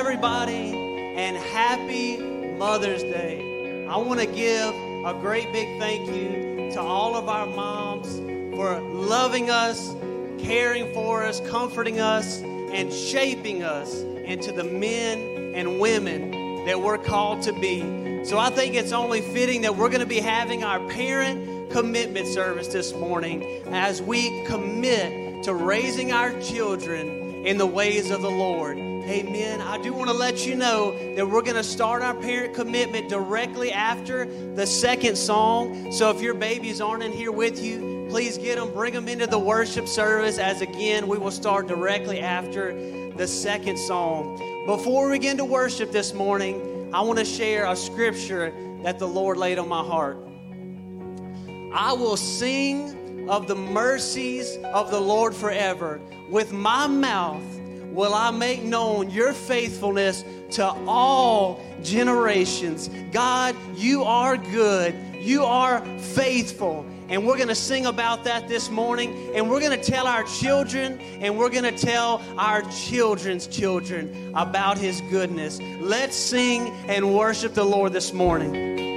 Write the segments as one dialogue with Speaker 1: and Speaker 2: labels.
Speaker 1: everybody, and happy Mother's Day. I want to give a great big thank you to all of our moms for loving us, caring for us, comforting us, and shaping us into the men and women that we're called to be. So I think it's only fitting that we're going to be having our parent commitment service this morning as we commit to raising our children in the ways of the Lord. Amen. I do want to let you know that we're going to start our parent commitment directly after the second song. So if your babies aren't in here with you, please get them, bring them into the worship service as again, we will start directly after the second song. Before we begin to worship this morning, I want to share a scripture that the Lord laid on my heart. I will sing of the mercies of the Lord forever. With my mouth will I make known your faithfulness to all generations. God, you are good, you are faithful. And we're going to sing about that this morning. And we're going to tell our children and we're going to tell our children's children about his goodness. Let's sing and worship the Lord this morning.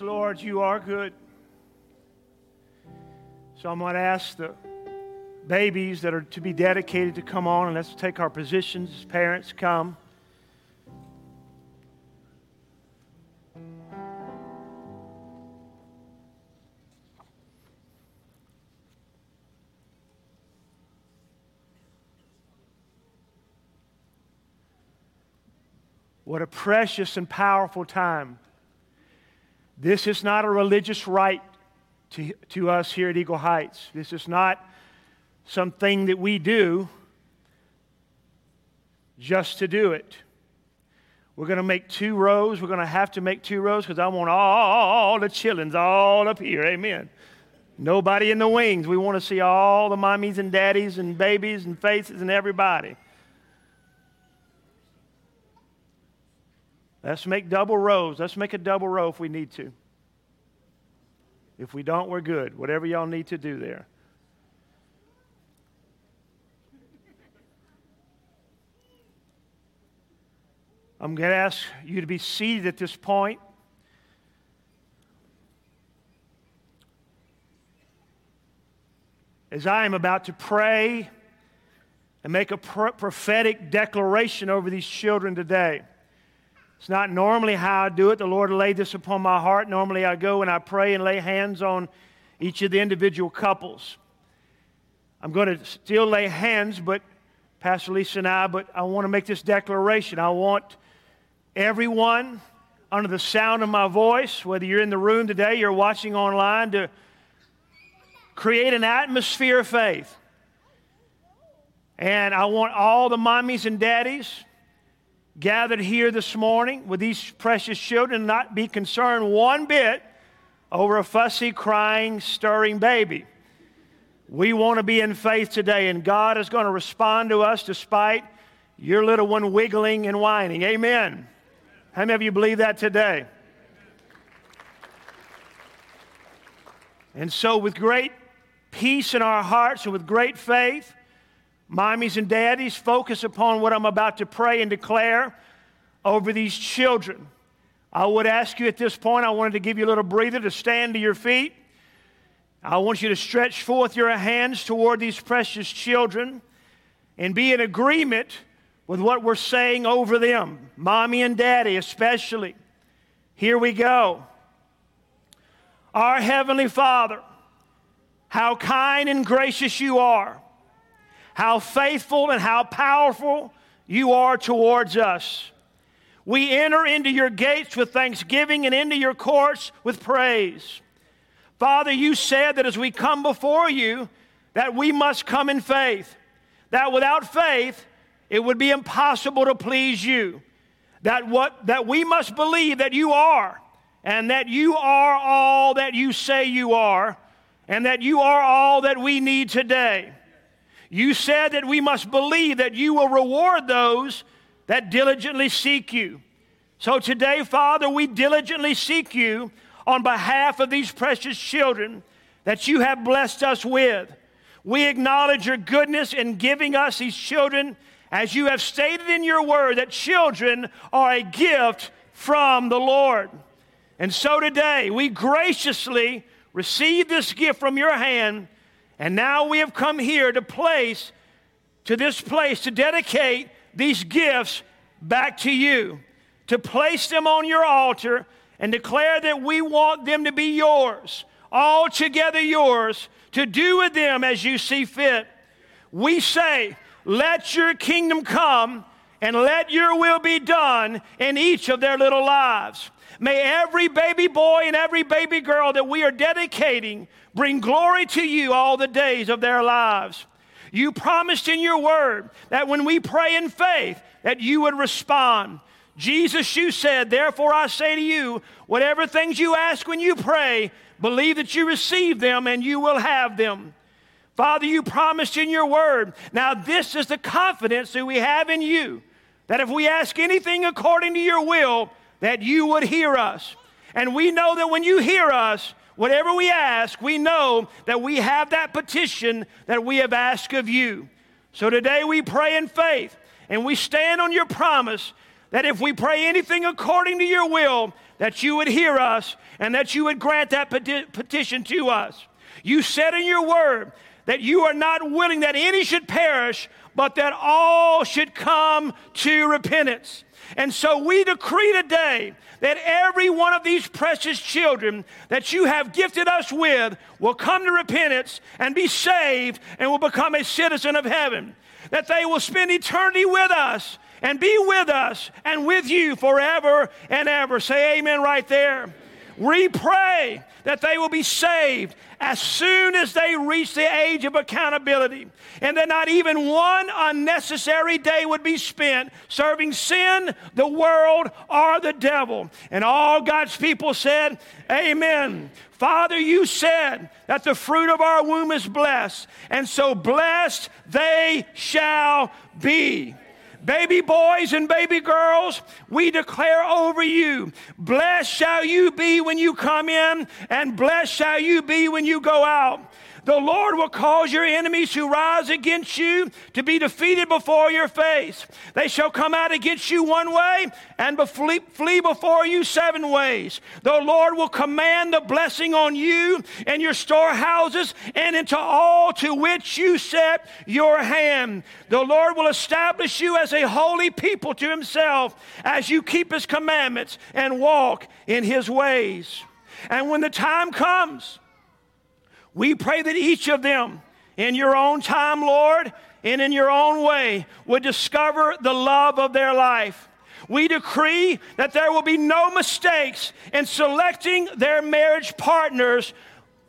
Speaker 2: Lord, you are good.
Speaker 3: So I'm going to ask the babies that are to be dedicated to come on and let's take our positions as parents come. What a precious and powerful time. This is not a religious rite to, to us here at Eagle Heights. This is not something that we do just to do it. We're going to make two rows. We're going to have to make two rows because I want all the chillins all up here. Amen. Nobody in the wings. We want to see all the mommies and daddies and babies and faces and everybody. Let's make double rows. Let's make a double row if we need to. If we don't, we're good. Whatever y'all need to do there. I'm going to ask you to be seated at this point. As I am about to pray and make a prophetic declaration over these children today. It's not normally how I do it. The Lord laid this upon my heart. Normally I go and I pray and lay hands on each of the individual couples. I'm going to still lay hands, but Pastor Lisa and I, but I want to make this declaration. I want everyone under the sound of my voice, whether you're in the room today, you're watching online, to create an atmosphere of faith. And I want all the mommies and daddies gathered here this morning with these precious children not be concerned one bit over a fussy, crying, stirring baby. We want to be in faith today, and God is going to respond to us despite your little one wiggling and whining. Amen. How many of you believe that today? And so, with great peace in our hearts and with great faith, Mommies and daddies, focus upon what I'm about to pray and declare over these children. I would ask you at this point, I wanted to give you a little breather to stand to your feet. I want you to stretch forth your hands toward these precious children and be in agreement with what we're saying over them, mommy and daddy especially. Here we go. Our Heavenly Father, how kind and gracious you are how faithful and how powerful you are towards us. We enter into your gates with thanksgiving and into your courts with praise. Father, you said that as we come before you, that we must come in faith. That without faith, it would be impossible to please you. That what that we must believe that you are, and that you are all that you say you are, and that you are all that we need today. You said that we must believe that you will reward those that diligently seek you. So today, Father, we diligently seek you on behalf of these precious children that you have blessed us with. We acknowledge your goodness in giving us these children, as you have stated in your word that children are a gift from the Lord. And so today, we graciously receive this gift from your hand and now we have come here to place, to this place, to dedicate these gifts back to you, to place them on your altar and declare that we want them to be yours, altogether yours, to do with them as you see fit. We say, let your kingdom come and let your will be done in each of their little lives. May every baby boy and every baby girl that we are dedicating bring glory to you all the days of their lives. You promised in your word that when we pray in faith, that you would respond. Jesus, you said, therefore I say to you, whatever things you ask when you pray, believe that you receive them and you will have them. Father, you promised in your word. Now, this is the confidence that we have in you that if we ask anything according to your will, that you would hear us. And we know that when you hear us, whatever we ask, we know that we have that petition that we have asked of you. So today we pray in faith and we stand on your promise that if we pray anything according to your will, that you would hear us and that you would grant that peti- petition to us. You said in your word that you are not willing that any should perish, but that all should come to repentance. And so we decree today that every one of these precious children that you have gifted us with will come to repentance and be saved and will become a citizen of heaven. That they will spend eternity with us and be with us and with you forever and ever. Say amen right there. We pray that they will be saved as soon as they reach the age of accountability, and that not even one unnecessary day would be spent serving sin, the world, or the devil. And all God's people said, Amen. Father, you said that the fruit of our womb is blessed, and so blessed they shall be. Baby boys and baby girls, we declare over you, blessed shall you be when you come in, and blessed shall you be when you go out. The Lord will cause your enemies who rise against you to be defeated before your face. They shall come out against you one way and flee before you seven ways. The Lord will command the blessing on you and your storehouses and into all to which you set your hand. The Lord will establish you as a holy people to himself as you keep his commandments and walk in his ways. And when the time comes, we pray that each of them, in your own time, Lord, and in your own way, would discover the love of their life. We decree that there will be no mistakes in selecting their marriage partners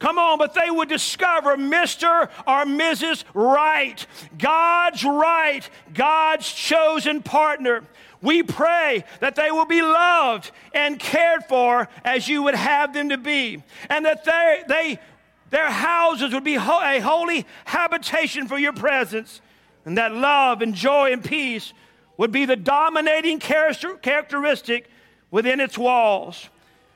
Speaker 3: Come on, but they would discover Mr. or Mrs. Right, God's right, God's chosen partner. We pray that they will be loved and cared for as you would have them to be, and that they, they their houses would be a holy habitation for your presence, and that love and joy and peace would be the dominating character- characteristic within its walls.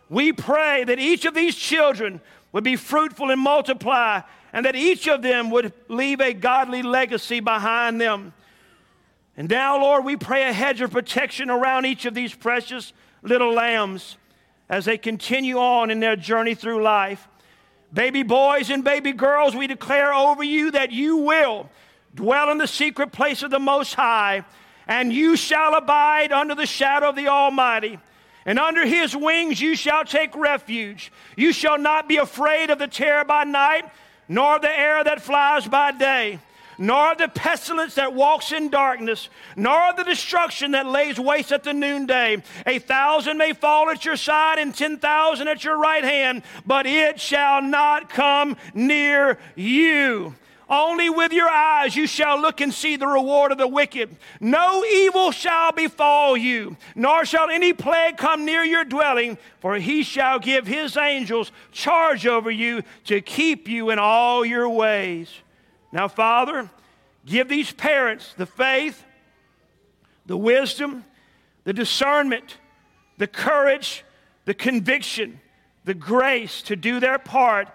Speaker 3: We pray that each of these children would be fruitful and multiply, and that each of them would leave a godly legacy behind them. And now, Lord, we pray a hedge of protection around each of these precious little lambs as they continue on in their journey through life. Baby boys and baby girls, we declare over you that you will dwell in the secret place of the Most High, and you shall abide under the shadow of the Almighty. And under his wings you shall take refuge. You shall not be afraid of the terror by night, nor the arrow that flies by day nor the pestilence that walks in darkness, nor the destruction that lays waste at the noonday. A thousand may fall at your side and ten thousand at your right hand, but it shall not come near you. Only with your eyes you shall look and see the reward of the wicked. No evil shall befall you, nor shall any plague come near your dwelling, for he shall give his angels charge over you to keep you in all your ways. Now, Father, give these parents the faith, the wisdom, the discernment, the courage, the conviction, the grace to do their part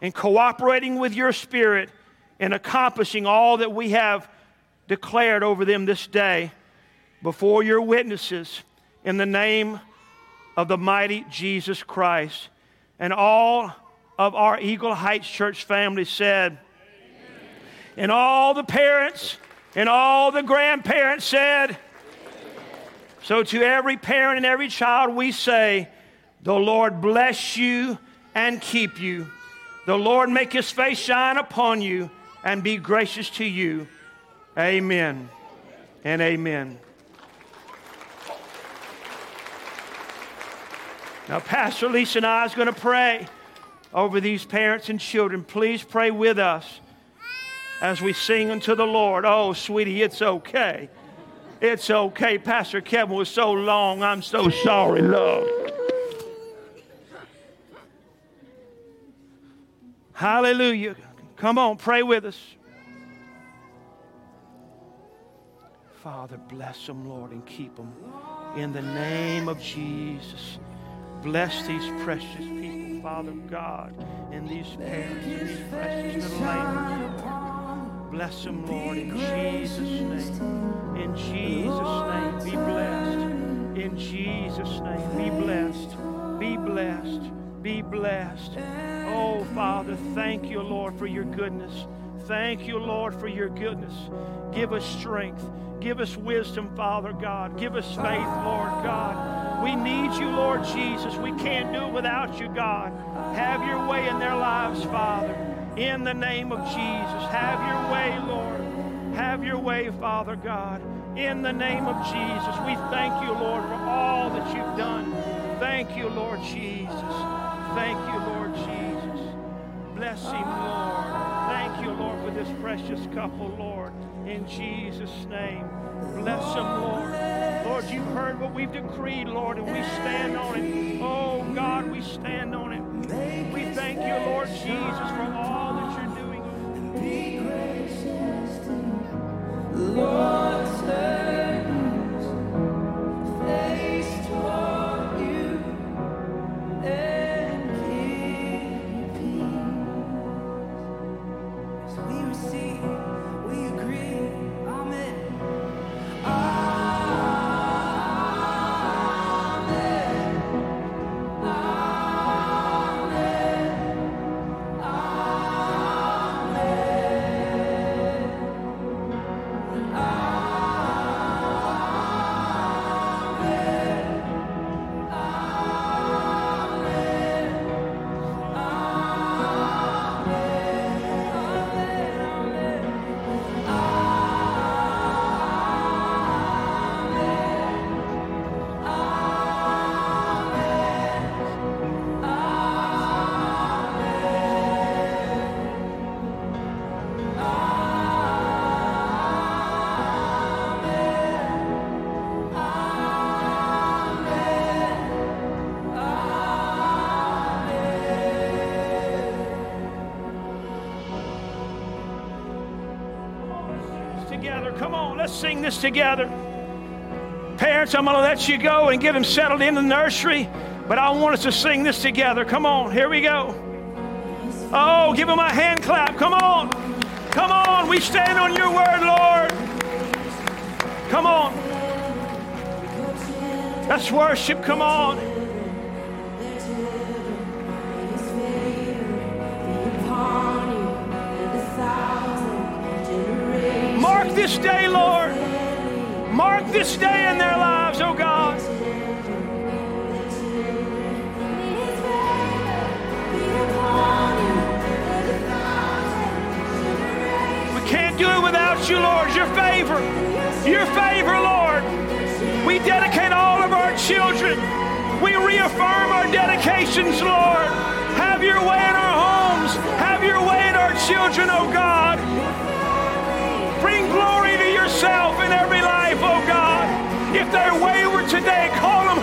Speaker 3: in cooperating with your Spirit and accomplishing all that we have declared over them this day before your witnesses in the name of the mighty Jesus Christ. And all of our Eagle Heights Church family said, and all the parents and all the grandparents said, So to every parent and every child, we say, The Lord bless you and keep you. The Lord make his face shine upon you and be gracious to you. Amen and amen. Now, Pastor Lisa and I is going to pray over these parents and children. Please pray with us as we sing unto the Lord. Oh, sweetie, it's okay. It's okay. Pastor Kevin was so long. I'm so sorry, love. Hallelujah. Come on, pray with us. Father, bless them, Lord, and keep them. In the name of Jesus, bless these precious people, Father God, and these parents, and these precious little ladies. Bless them, Lord, in Jesus' name. In Jesus' name, be blessed. In Jesus' name, be blessed. Be blessed. Be blessed. Oh, Father, thank you, Lord, for your goodness. Thank you, Lord, for your goodness. Give us strength. Give us wisdom, Father God. Give us faith, Lord God. We need you, Lord Jesus. We can't do it without you, God. Have your way in their lives, Father. In the name of Jesus. Have your way, Lord. Have your way, Father God. In the name of Jesus. We thank you, Lord, for all that you've done. Thank you, Lord Jesus. Thank you, Lord Jesus. Bless him, Lord. This precious couple, Lord. In Jesus' name. Bless them, Lord. Lord, you've heard what we've decreed, Lord, and we stand on it. Oh, God, we stand on it. We thank you, Lord Jesus, for all that you're doing.
Speaker 2: Lord,
Speaker 3: together. Parents, I'm going to let you go and get them settled in the nursery, but I want us to sing this together. Come on, here we go. Oh, give them a hand clap. Come on. Come on. We stand on your word, Lord. Come on. Let's worship. Come on. Mark this day, Lord. Mark this day in their lives, oh God. We can't do it without you, Lord. Your favor. Your favor, Lord. We dedicate all of our children. We reaffirm our dedications, Lord. Have your way in our homes. Have your way in our children, oh God. Bring glory to yourself in every life, they're wayward today, call them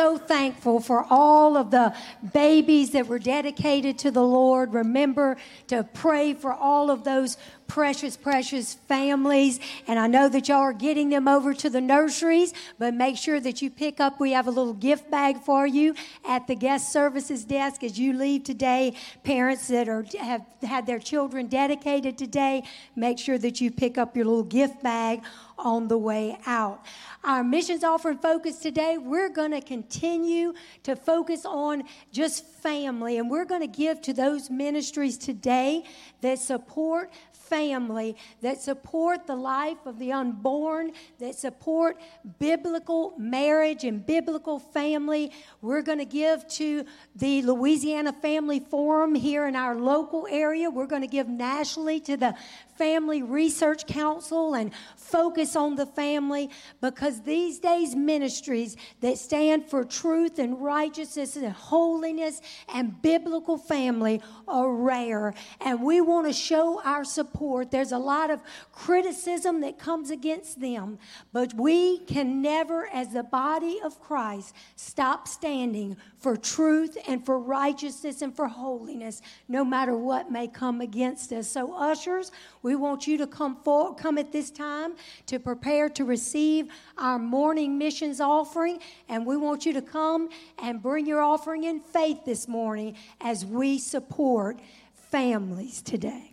Speaker 4: so thankful for all of the babies that were dedicated to the Lord. Remember to pray for all of those precious, precious families. And I know that y'all are getting them over to the nurseries, but make sure that you pick up. We have a little gift bag for you at the guest services desk as you leave today. Parents that are have had their children dedicated today, make sure that you pick up your little gift bag on the way out. Our missions offering focus today, we're going to continue to focus on just family, and we're going to give to those ministries today that support family, that support the life of the unborn, that support biblical marriage and biblical family. We're going to give to the Louisiana Family Forum here in our local area. We're going to give nationally to the Family Research Council and focus on the family because these days ministries that stand for truth and righteousness and holiness and biblical family are rare. And we want to show our support. There's a lot of criticism that comes against them, but we can never, as the body of Christ, stop standing for truth and for righteousness and for holiness, no matter what may come against us. So, ushers, we want you to come for, come at this time to prepare to receive our morning missions offering, and we want you to come and bring your offering in faith this morning as we support families today.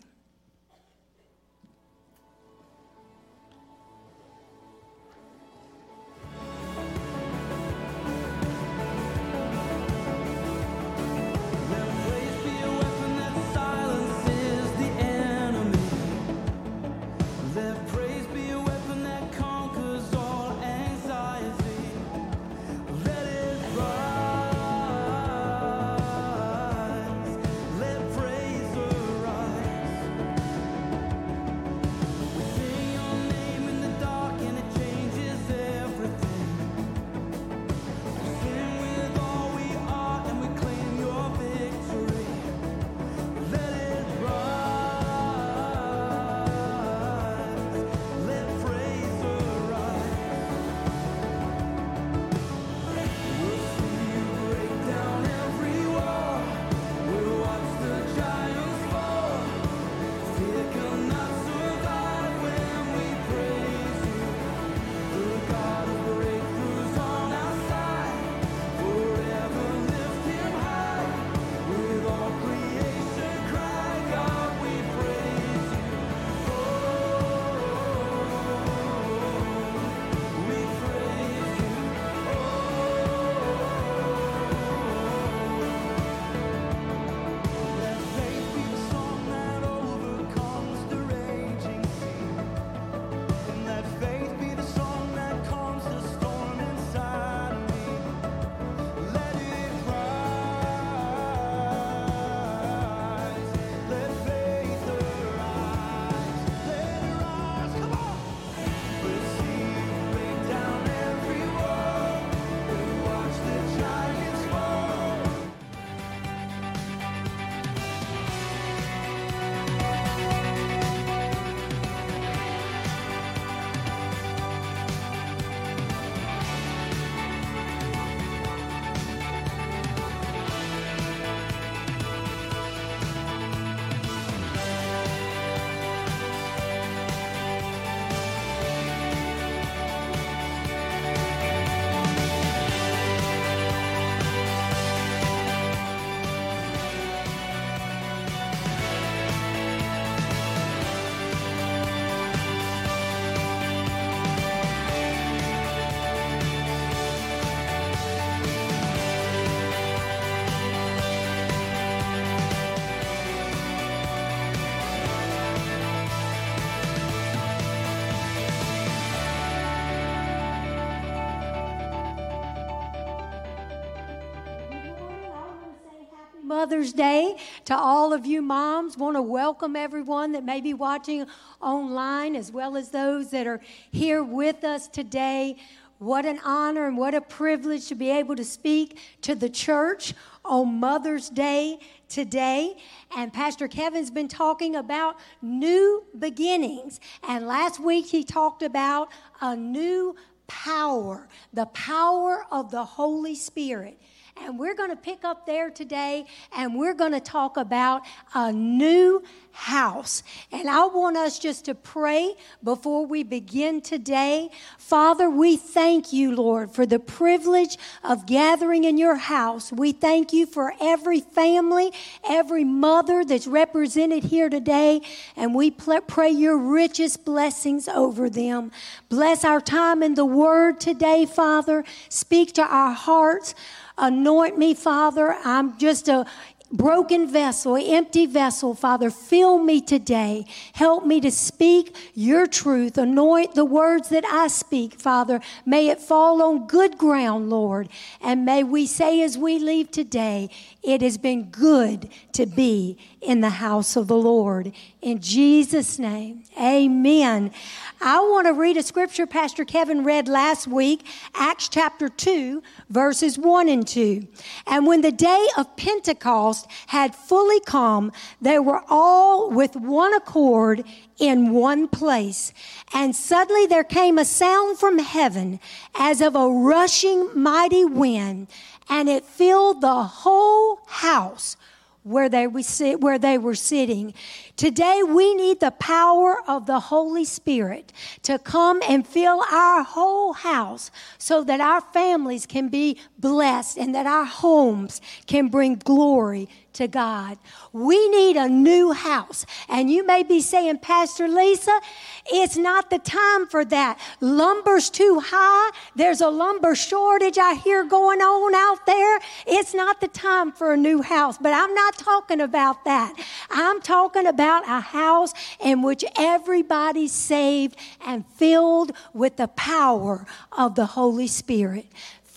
Speaker 4: Mother's Day to all of you moms. Want to welcome everyone that may be watching online as well as those that are here with us today. What an honor and what a privilege to be able to speak to the church on Mother's Day today. And Pastor Kevin's been talking about new beginnings. And last week he talked about a new power, the power of the Holy Spirit. And we're going to pick up there today and we're going to talk about a new house. And I want us just to pray before we begin today. Father, we thank you, Lord, for the privilege of gathering in your house. We thank you for every family, every mother that's represented here today. And we pray your richest blessings over them. Bless our time in the word today, Father. Speak to our hearts. Anoint me, Father. I'm just a broken vessel, empty vessel, Father. Fill me today. Help me to speak your truth. Anoint the words that I speak, Father. May it fall on good ground, Lord. And may we say as we leave today, it has been good to be in the house of the Lord. In Jesus' name, amen. I want to read a scripture Pastor Kevin read last week, Acts chapter 2, verses 1 and 2. And when the day of Pentecost had fully come, they were all with one accord in one place. And suddenly there came a sound from heaven as of a rushing mighty wind, and it filled the whole house where they, were sitting. Today, we need the power of the Holy Spirit to come and fill our whole house so that our families can be blessed and that our homes can bring glory to God. We need a new house. And you may be saying, Pastor Lisa, it's not the time for that. Lumber's too high. There's a lumber shortage I hear going on out there. It's not the time for a new house. But I'm not talking about that. I'm talking about a house in which everybody's saved and filled with the power of the Holy Spirit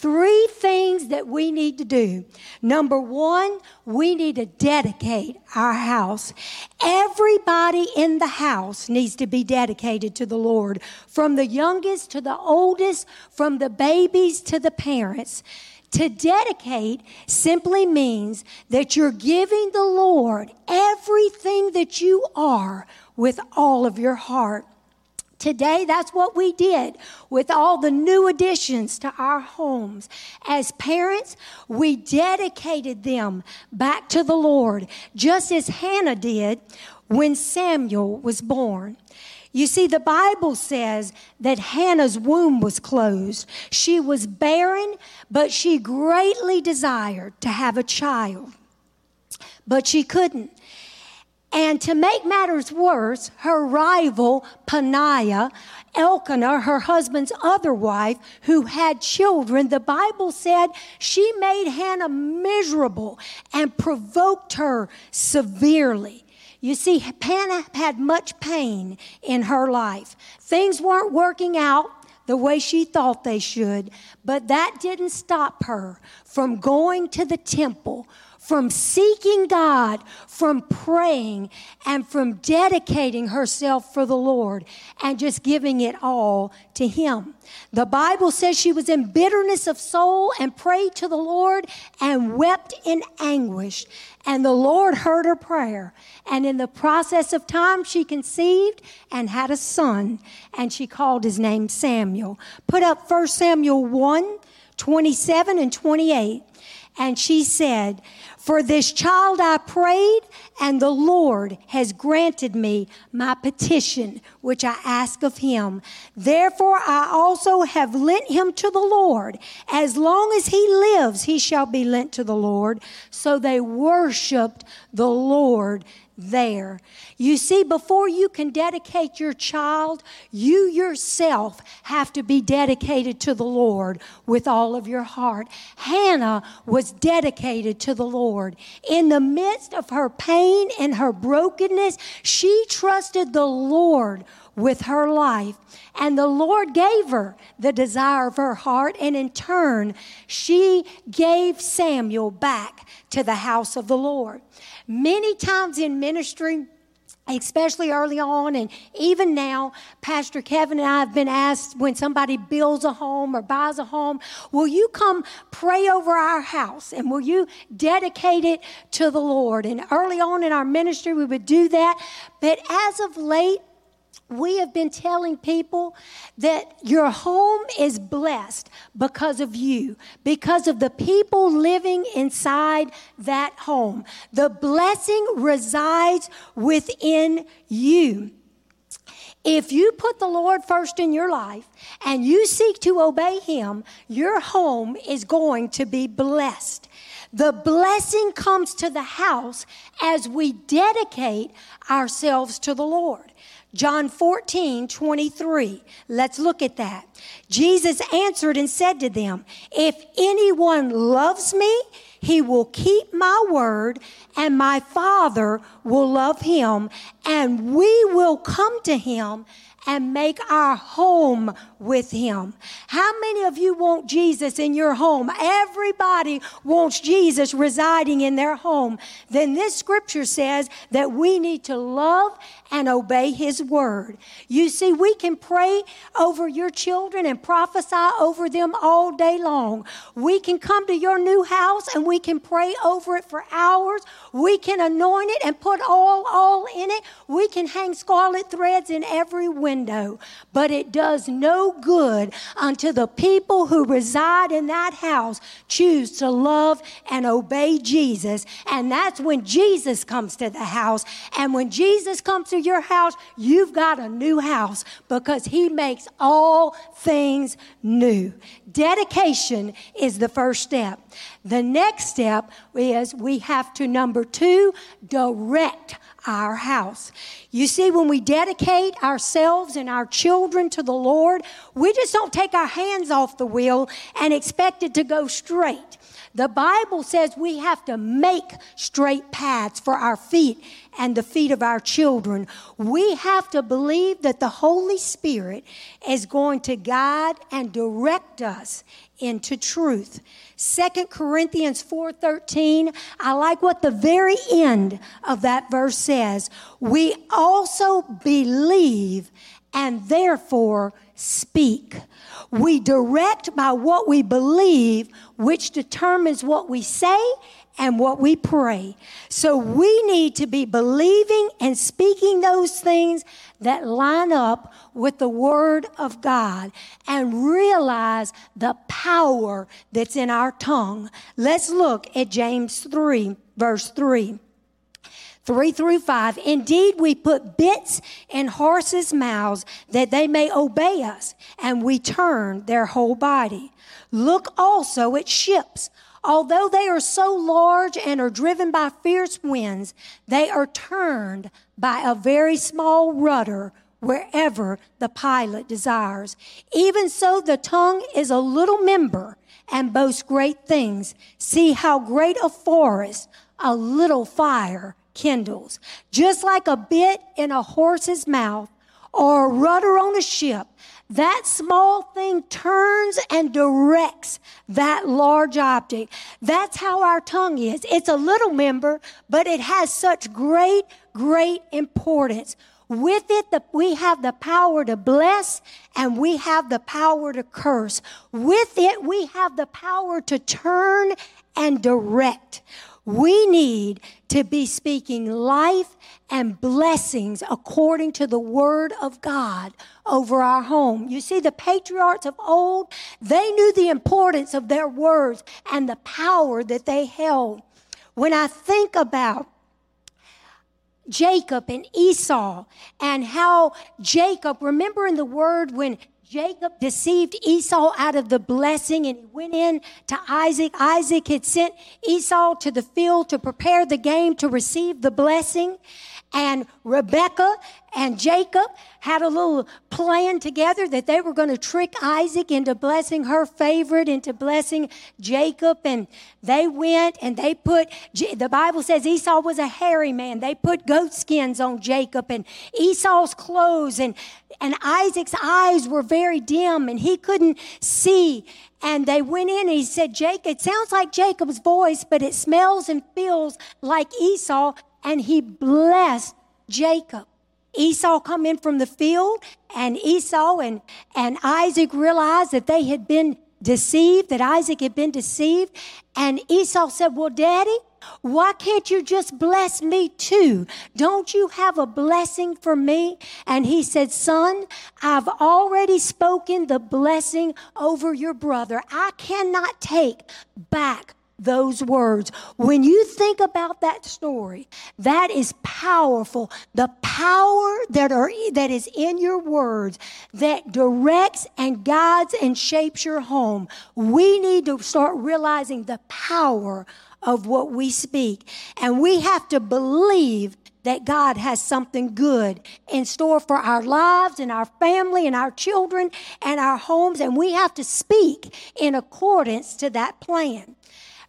Speaker 4: three things that we need to do. Number one, we need to dedicate our house. Everybody in the house needs to be dedicated to the Lord, from the youngest to the oldest, from the babies to the parents. To dedicate simply means that you're giving the Lord everything that you are with all of your heart. Today, that's what we did with all the new additions to our homes. As parents, we dedicated them back to the Lord, just as Hannah did when Samuel was born. You see, the Bible says that Hannah's womb was closed. She was barren, but she greatly desired to have a child. But she couldn't. And to make matters worse, her rival, Peninnah, Elkanah, her husband's other wife, who had children, the Bible said she made Hannah miserable and provoked her severely. You see, Hannah had much pain in her life. Things weren't working out the way she thought they should, but that didn't stop her from going to the temple from seeking God, from praying, and from dedicating herself for the Lord and just giving it all to Him. The Bible says she was in bitterness of soul and prayed to the Lord and wept in anguish. And the Lord heard her prayer. And in the process of time, she conceived and had a son, and she called his name Samuel. Put up 1 Samuel 1 27 and 28. And she said, For this child I prayed, and the Lord has granted me my petition, which I ask of him. Therefore I also have lent him to the Lord. As long as he lives, he shall be lent to the Lord. So they worshiped the Lord there. You see, before you can dedicate your child, you yourself have to be dedicated to the Lord with all of your heart. Hannah was dedicated to the Lord. In the midst of her pain and her brokenness, she trusted the Lord with her life. And the Lord gave her the desire of her heart, and in turn, she gave Samuel back to the house of the Lord. Many times in ministry, especially early on and even now pastor kevin and i have been asked when somebody builds a home or buys a home will you come pray over our house and will you dedicate it to the lord? And early on in our ministry we would do that. But as of late we have been telling people that your home is blessed because of you, because of the people living inside that home. The blessing resides within you. If you put the Lord first in your life and you seek to obey Him, your home is going to be blessed. The blessing comes to the house as we dedicate ourselves to the Lord. John 14, 23. Let's look at that. Jesus answered and said to them, If anyone loves me, he will keep my word, and my Father will love him, and we will come to him and make our home with him. How many of you want Jesus in your home? Everybody wants Jesus residing in their home. Then this scripture says that we need to love and obey his word. You see, we can pray over your children and prophesy over them all day long. We can come to your new house and we can pray over it for hours. We can anoint it and put all all in it. We can hang scarlet threads in every window. But it does no good until the people who reside in that house choose to love and obey Jesus. And that's when Jesus comes to the house. And when Jesus comes to your house, you've got a new house because he makes all things new. Dedication is the first step. The next step is we have to, number two, direct our house. You see, when we dedicate ourselves and our children to the Lord, we just don't take our hands off the wheel and expect it to go straight. The Bible says we have to make straight paths for our feet and the feet of our children. We have to believe that the Holy Spirit is going to guide and direct us into truth. Second Corinthians 4:13, I like what the very end of that verse says. We also believe and therefore speak. We direct by what we believe, which determines what we say and what we pray. So we need to be believing and speaking those things that line up with the Word of God and realize the power that's in our tongue. Let's look at James 3, verse 3. 3 through 5. Indeed, we put bits in horses' mouths that they may obey us, and we turn their whole body. Look also at ships. Although they are so large and are driven by fierce winds, they are turned by a very small rudder wherever the pilot desires. Even so, the tongue is a little member and boasts great things. See how great a forest a little fire kindles. Just like a bit in a horse's mouth or a rudder on a ship, that small thing turns and directs that large object. That's how our tongue is. It's a little member, but it has such great, great importance. With it, the, we have the power to bless and we have the power to curse. With it, we have the power to turn and direct. We need to be speaking life and blessings according to the word of God over our home. You see, the patriarchs of old, they knew the importance of their words and the power that they held. When I think about Jacob and Esau and how Jacob, remember in the word when Jacob deceived Esau out of the blessing and he went in to Isaac. Isaac had sent Esau to the field to prepare the game to receive the blessing. And Rebecca and Jacob had a little plan together that they were going to trick Isaac into blessing her favorite, into blessing Jacob. And they went and they put, the Bible says Esau was a hairy man. They put goat skins on Jacob and Esau's clothes. And, and Isaac's eyes were very dim and he couldn't see. And they went in and he said, Jacob, it sounds like Jacob's voice, but it smells and feels like Esau and he blessed Jacob. Esau come in from the field and Esau and, and Isaac realized that they had been deceived, that Isaac had been deceived. And Esau said, well, daddy, Why can't you just bless me too? Don't you have a blessing for me? And he said, Son, I've already spoken the blessing over your brother. I cannot take back those words. When you think about that story, that is powerful. The power that are that is in your words that directs and guides and shapes your home. We need to start realizing the power of what we speak. And we have to believe that God has something good in store for our lives and our family and our children and our homes. And we have to speak in accordance to that plan.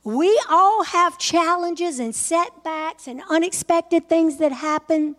Speaker 4: We all have challenges and setbacks and unexpected things that happen.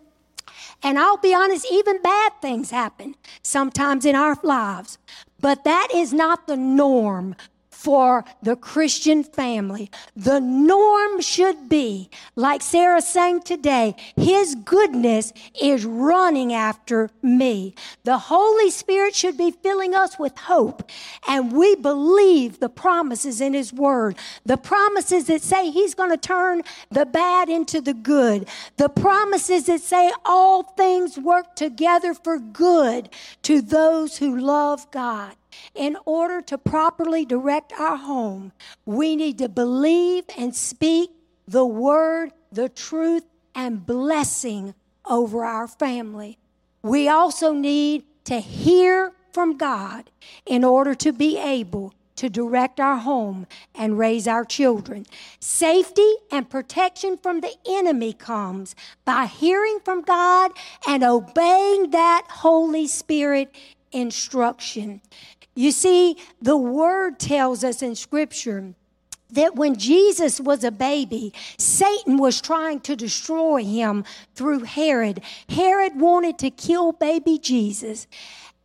Speaker 4: And I'll be honest, even bad things happen sometimes in our lives. But that is not the norm for the Christian family. The norm should be, like Sarah sang today, His goodness is running after me. The Holy Spirit should be filling us with hope, and we believe the promises in His Word. The promises that say He's going to turn the bad into the good. The promises that say all things work together for good to those who love God. In order to properly direct our home, we need to believe and speak the word, the truth, and blessing over our family. We also need to hear from God in order to be able to direct our home and raise our children. Safety and protection from the enemy comes by hearing from God and obeying that Holy Spirit instruction. You see, the word tells us in Scripture that when Jesus was a baby, Satan was trying to destroy him through Herod. Herod wanted to kill baby Jesus.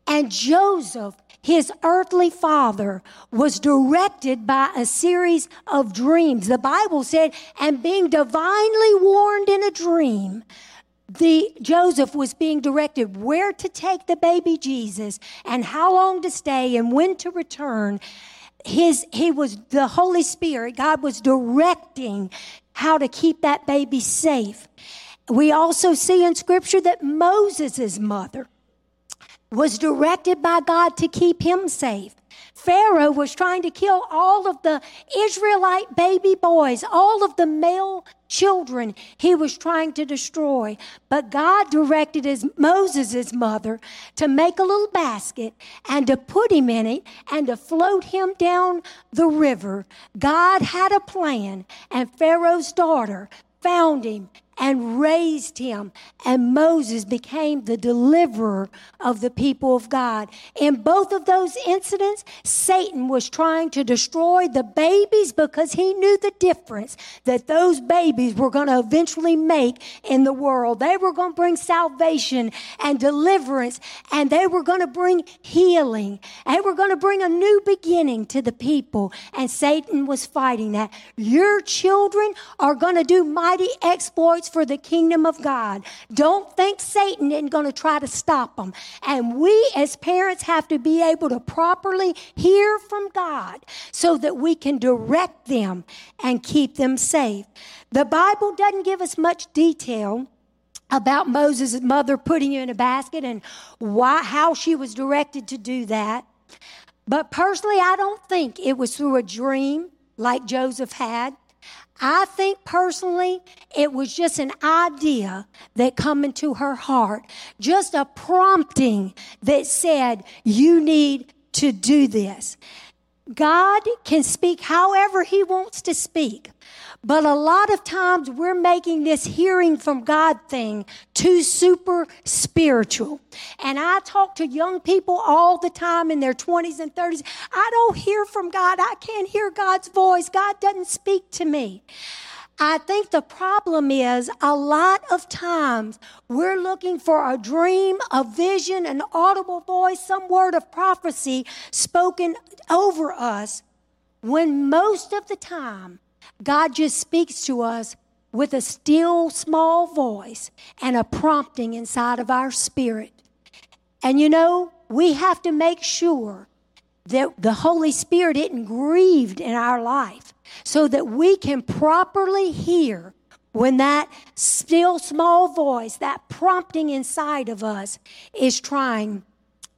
Speaker 4: And Joseph, his earthly father, was directed by a series of dreams. The Bible said, and being divinely warned in a dream, the Joseph was being directed where to take the baby Jesus and how long to stay and when to return. His he was the Holy Spirit, God was directing how to keep that baby safe. We also see in scripture that Moses' mother was directed by God to keep him safe. Pharaoh was trying to kill all of the Israelite baby boys, all of the male children he was trying to destroy. But God directed his Moses' mother to make a little basket and to put him in it and to float him down the river. God had a plan, and Pharaoh's daughter found him and raised him. And Moses became the deliverer of the people of God. In both of those incidents, Satan was trying to destroy the babies because he knew the difference that those babies were going to eventually make in the world. They were going to bring salvation and deliverance, and they were going to bring healing. And they were going to bring a new beginning to the people. And Satan was fighting that. Your children are going to do mighty exploits for the kingdom of God. Don't think Satan isn't going to try to stop them. And we as parents have to be able to properly hear from God so that we can direct them and keep them safe. The Bible doesn't give us much detail about Moses' mother putting you in a basket and why, how she was directed to do that. But personally, I don't think it was through a dream like Joseph had. I think personally it was just an idea that come into her heart, just a prompting that said, you need to do this. God can speak however he wants to speak. But a lot of times we're making this hearing from God thing too super spiritual. And I talk to young people all the time in their 20s and 30s. I don't hear from God. I can't hear God's voice. God doesn't speak to me. I think the problem is a lot of times we're looking for a dream, a vision, an audible voice, some word of prophecy spoken over us when most of the time God just speaks to us with a still small voice and a prompting inside of our spirit. And you know, we have to make sure that the Holy Spirit isn't grieved in our life. so that we can properly hear when that still small voice, that prompting inside of us, is trying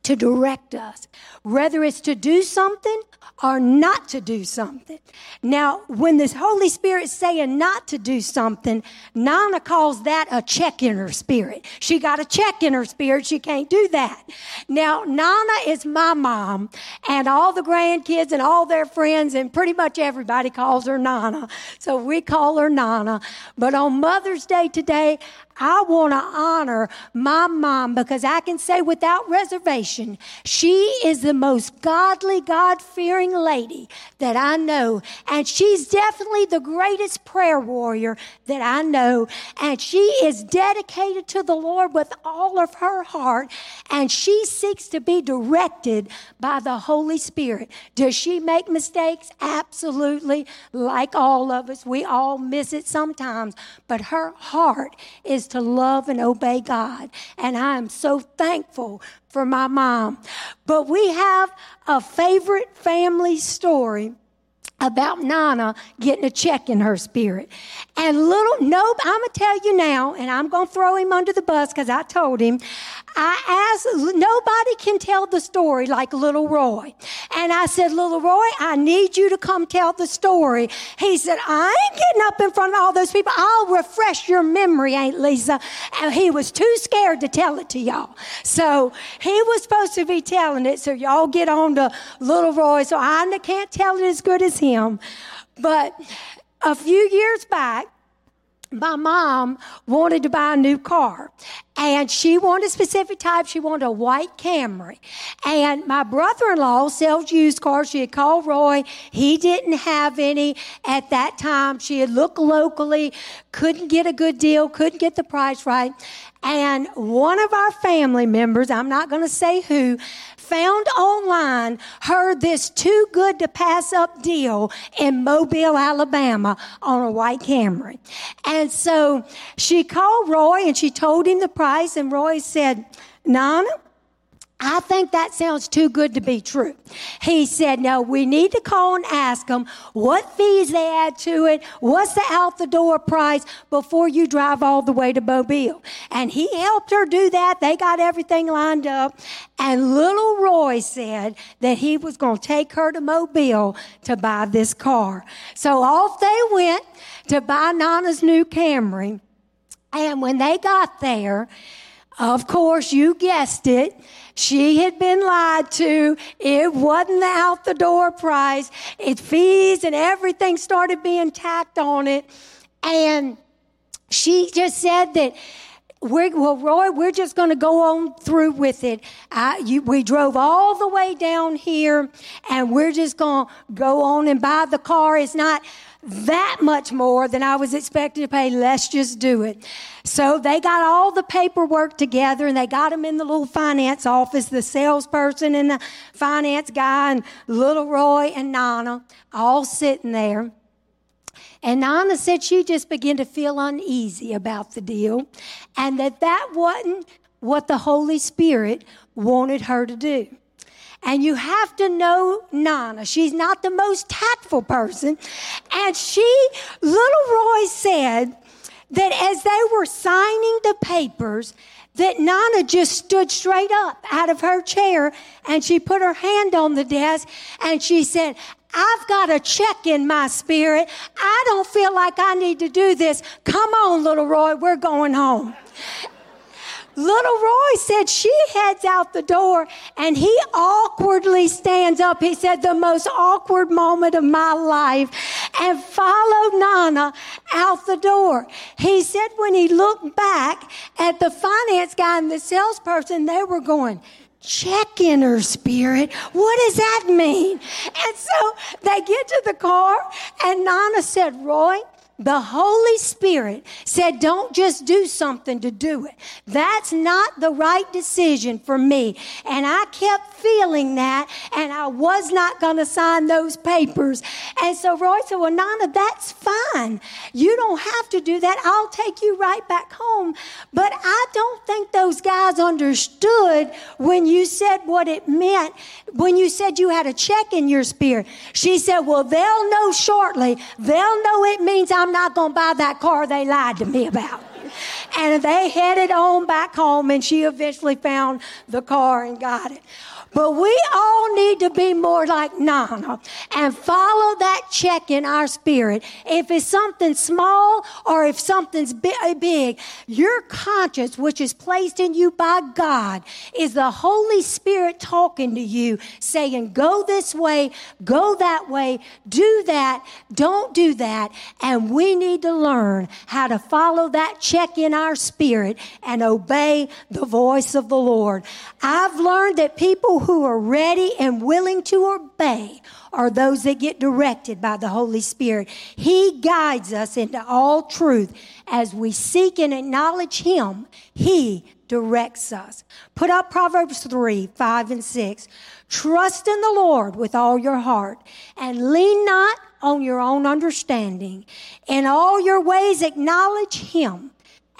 Speaker 4: to direct us, whether it's to do something or not to do something. Now, when the Holy Spirit's saying not to do something, Nana calls that a check in her spirit. She got a check in her spirit. She can't do that. Now, Nana is my mom, and all the grandkids and all their friends, and pretty much everybody calls her Nana. So we call her Nana. But on Mother's Day today, I want to honor my mom because I can say without reservation, she is the most godly, God fearing lady that I know. And she's definitely the greatest prayer warrior that I know. And she is dedicated to the Lord with all of her heart. And she seeks to be directed by the Holy Spirit. Does she make mistakes? Absolutely. Like all of us, we all miss it sometimes. But her heart is to love and obey God. And I am so thankful for my mom. But we have a favorite family story about Nana getting a check in her spirit. And little, nope, I'm going to tell you now, and I'm going to throw him under the bus because I told him. I asked, nobody can tell the story like little Roy. And I said, little Roy, I need you to come tell the story. He said, I ain't getting up in front of all those people. I'll refresh your memory, Aunt Lisa. And he was too scared to tell it to y'all. So he was supposed to be telling it. So y'all get on to little Roy. So I can't tell it as good as him. But a few years back, my mom wanted to buy a new car and she wanted a specific type. She wanted a white Camry. And my brother-in-law sells used cars. She had called Roy. He didn't have any at that time. She had looked locally, couldn't get a good deal, couldn't get the price right. And one of our family members, I'm not going to say who, found online, heard this too good to pass up deal in Mobile, Alabama on a white Camry. And so she called Roy and she told him the price, and Roy said, Nana, I think that sounds too good to be true. He said, no, we need to call and ask them what fees they add to it, what's the out the door price before you drive all the way to Mobile. And he helped her do that. They got everything lined up. And little Roy said that he was going to take her to Mobile to buy this car. So off they went to buy Nana's new Camry. And when they got there, of course, you guessed it. She had been lied to. It wasn't the out the door price. It fees and everything started being tacked on it. And she just said that we're, well, Roy, we're just going to go on through with it. I, you, we drove all the way down here, and we're just going to go on and buy the car. It's not that much more than I was expecting to pay. Let's just do it. So they got all the paperwork together and they got them in the little finance office, the salesperson and the finance guy and little Roy and Nana all sitting there. And Nana said she just began to feel uneasy about the deal and that that wasn't what the Holy Spirit wanted her to do. And you have to know Nana. She's not the most tactful person. And she, little Roy said that as they were signing the papers, that Nana just stood straight up out of her chair and she put her hand on the desk and she said, I've got a check in my spirit. I don't feel like I need to do this. Come on, little Roy, we're going home. Little Roy said she heads out the door and he awkwardly stands up. He said, the most awkward moment of my life and followed Nana out the door. He said when he looked back at the finance guy and the salesperson, they were going, check in her spirit. What does that mean? And so they get to the car and Nana said, Roy, The Holy Spirit said, don't just do something to do it. That's not the right decision for me. And I kept feeling that, and I was not going to sign those papers. And so Roy said, Well, Nana, that's fine. You don't have to do that. I'll take you right back home. But I don't think those guys understood when you said what it meant, when you said you had a check in your spirit. She said, Well, they'll know shortly. They'll know it means I'm not going to buy that car they lied to me about. And they headed on back home, and she eventually found the car and got it. But we all need to be more like Nana and follow that check in our spirit. If it's something small or if something's uh, big, your conscience, which is placed in you by God, is the Holy Spirit talking to you, saying, Go this way, go that way, do that, don't do that. And we need to learn how to follow that check in our spirit and obey the voice of the Lord. I've learned that people who are ready and willing to obey are those that get directed by the Holy Spirit. He guides us into all truth. As we seek and acknowledge Him, He directs us. Put up Proverbs 3, 5, and 6. Trust in the Lord with all your heart and lean not on your own understanding. In all your ways acknowledge Him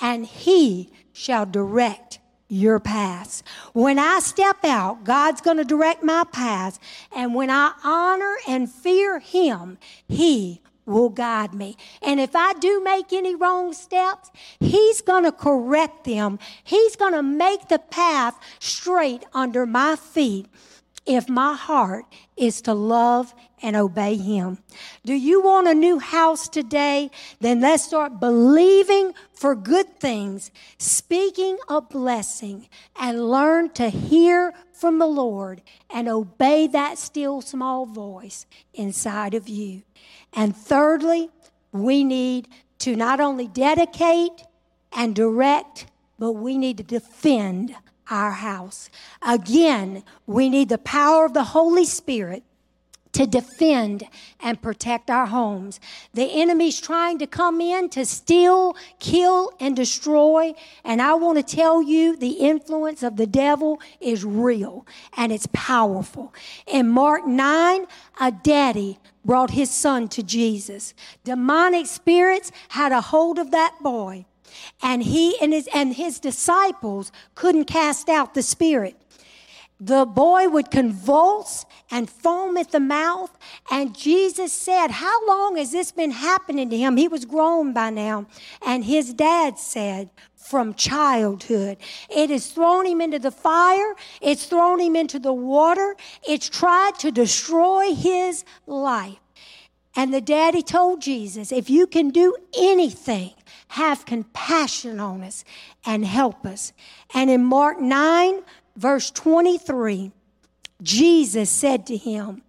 Speaker 4: and He shall direct your paths. When I step out, God's going to direct my paths. And when I honor and fear Him, He will guide me. And if I do make any wrong steps, He's going to correct them. He's going to make the path straight under my feet if my heart is to love and obey Him. Do you want a new house today? Then let's start believing for good things, speaking a blessing, and learn to hear from the Lord and obey that still small voice inside of you. And thirdly, we need to not only dedicate and direct, but we need to defend our house. Again, we need the power of the Holy Spirit to defend and protect our homes. The enemy's trying to come in to steal, kill, and destroy. And I want to tell you the influence of the devil is real and it's powerful. In Mark 9, a daddy brought his son to Jesus. Demonic spirits had a hold of that boy. And he and his, and his disciples couldn't cast out the spirit the boy would convulse and foam at the mouth. And Jesus said, How long has this been happening to him? He was grown by now. And his dad said, From childhood. It has thrown him into the fire, it's thrown him into the water, it's tried to destroy his life. And the daddy told Jesus, If you can do anything, have compassion on us and help us. And in Mark 9, verse 23, Jesus said to him,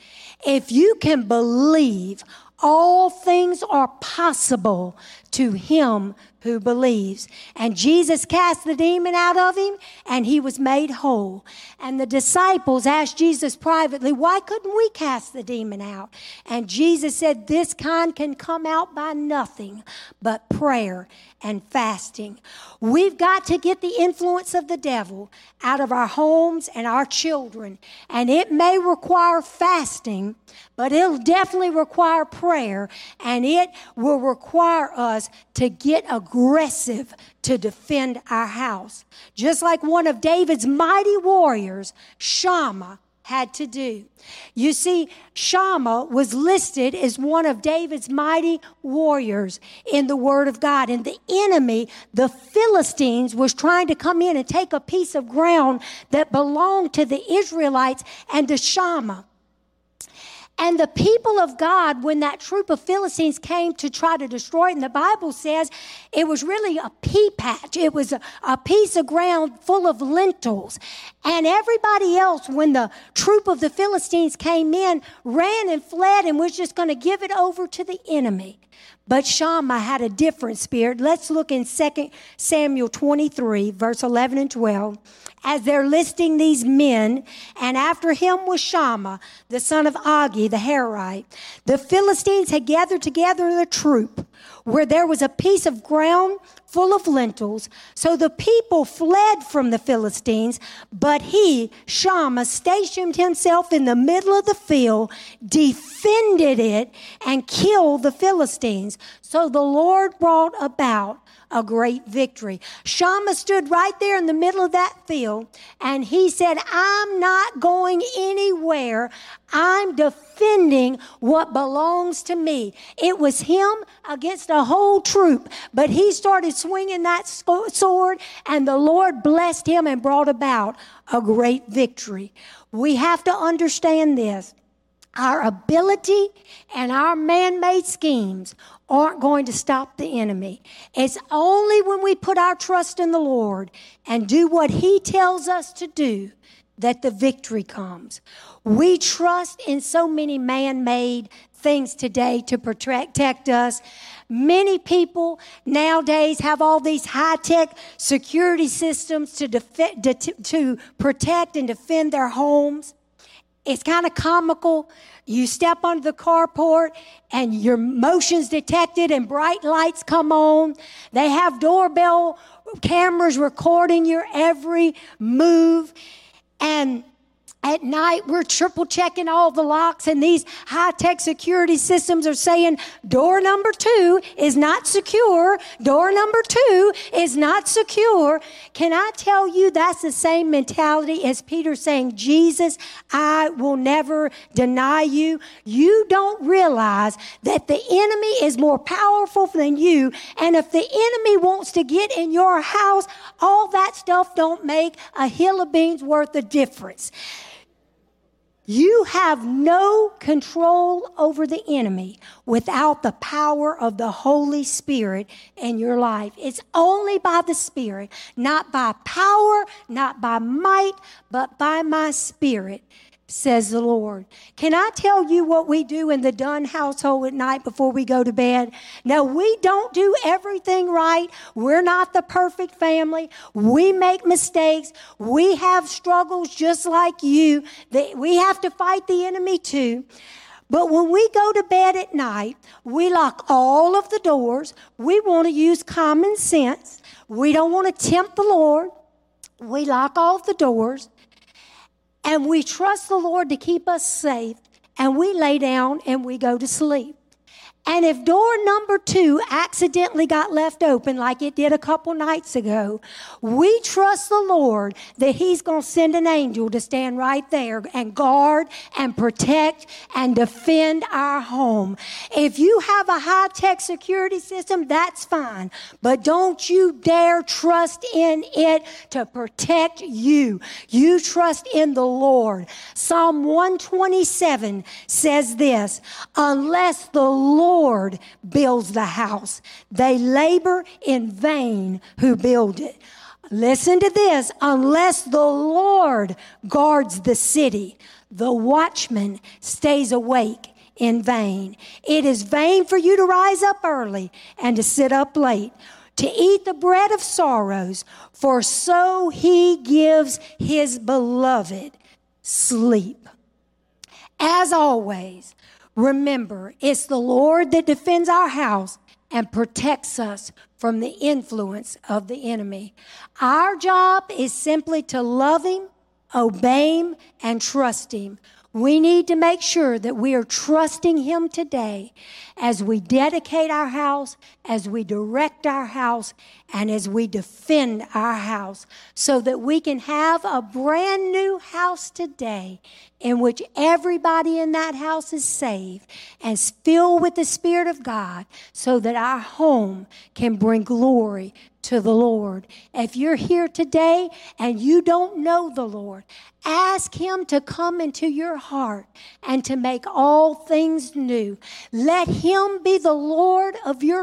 Speaker 4: If you can believe, all things are possible to him who believes. And Jesus cast the demon out of him and he was made whole. And the disciples asked Jesus privately, Why couldn't we cast the demon out? And Jesus said, This kind can come out by nothing but prayer and fasting. We've got to get the influence of the devil out of our homes and our children. And it may require fasting, but it'll definitely require prayer. And it will require us to get aggressive to defend our house. Just like one of David's mighty warriors, Shammah, had to do. You see, Shammah was listed as one of David's mighty warriors in the Word of God. And the enemy, the Philistines, was trying to come in and take a piece of ground that belonged to the Israelites and to Shammah. And the people of God, when that troop of Philistines came to try to destroy it, and the Bible says it was really a pea patch. It was a, a piece of ground full of lentils. And everybody else, when the troop of the Philistines came in, ran and fled and was just going to give it over to the enemy. But Shammah had a different spirit. Let's look in 2 Samuel 23, verse 11 and 12. As they're listing these men, and after him was Shammah, the son of Agee, the Harite. The Philistines had gathered together the troop where there was a piece of ground full of lentils. So the people fled from the Philistines, but he, Shammah, stationed himself in the middle of the field, defended it, and killed the Philistines. So the Lord brought about a great victory. Shammah stood right there in the middle of that field and he said, I'm not going anywhere. I'm defending what belongs to me. It was him against a whole troop, but he started swinging that sword and the Lord blessed him and brought about a great victory. We have to understand this. Our ability and our man made schemes aren't going to stop the enemy. It's only when we put our trust in the Lord and do what He tells us to do that the victory comes. We trust in so many man made things today to protect us. Many people nowadays have all these high tech security systems to, to, to protect and defend their homes. It's kind of comical. You step onto the carport and your motion's detected and bright lights come on. They have doorbell cameras recording your every move. And at night, we're triple checking all the locks, and these high tech security systems are saying door number two is not secure. Door number two is not secure. Can I tell you that's the same mentality as Peter saying, Jesus, I will never deny you? You don't realize that the enemy is more powerful than you, and if the enemy wants to get in your house, all that stuff don't make a hill of beans worth of difference. You have no control over the enemy without the power of the Holy Spirit in your life. It's only by the Spirit, not by power, not by might, but by my Spirit, says the Lord. Can I tell you what we do in the Dunn household at night before we go to bed? Now, we don't do everything right. We're not the perfect family. We make mistakes. We have struggles just like you. We have to fight the enemy too. But when we go to bed at night, we lock all of the doors. We want to use common sense. We don't want to tempt the Lord. We lock all the doors and we trust the Lord to keep us safe, and we lay down and we go to sleep. And if door number two accidentally got left open, like it did a couple nights ago, we trust the Lord that He's going to send an angel to stand right there and guard and protect and defend our home. If you have a high tech security system, that's fine. But don't you dare trust in it to protect you. You trust in the Lord. Psalm 127 says this unless the Lord Lord builds the house. They labor in vain who build it. Listen to this. Unless the Lord guards the city, the watchman stays awake in vain. It is vain for you to rise up early and to sit up late, to eat the bread of sorrows, for so he gives his beloved sleep. As always, Remember, it's the Lord that defends our house and protects us from the influence of the enemy. Our job is simply to love Him, obey Him, and trust Him. We need to make sure that we are trusting Him today as we dedicate our house, as we direct our house, and as we defend our house so that we can have a brand new house today in which everybody in that house is saved and filled with the Spirit of God so that our home can bring glory to the Lord. If you're here today and you don't know the Lord, ask Him to come into your heart and to make all things new. Let Him be the Lord of your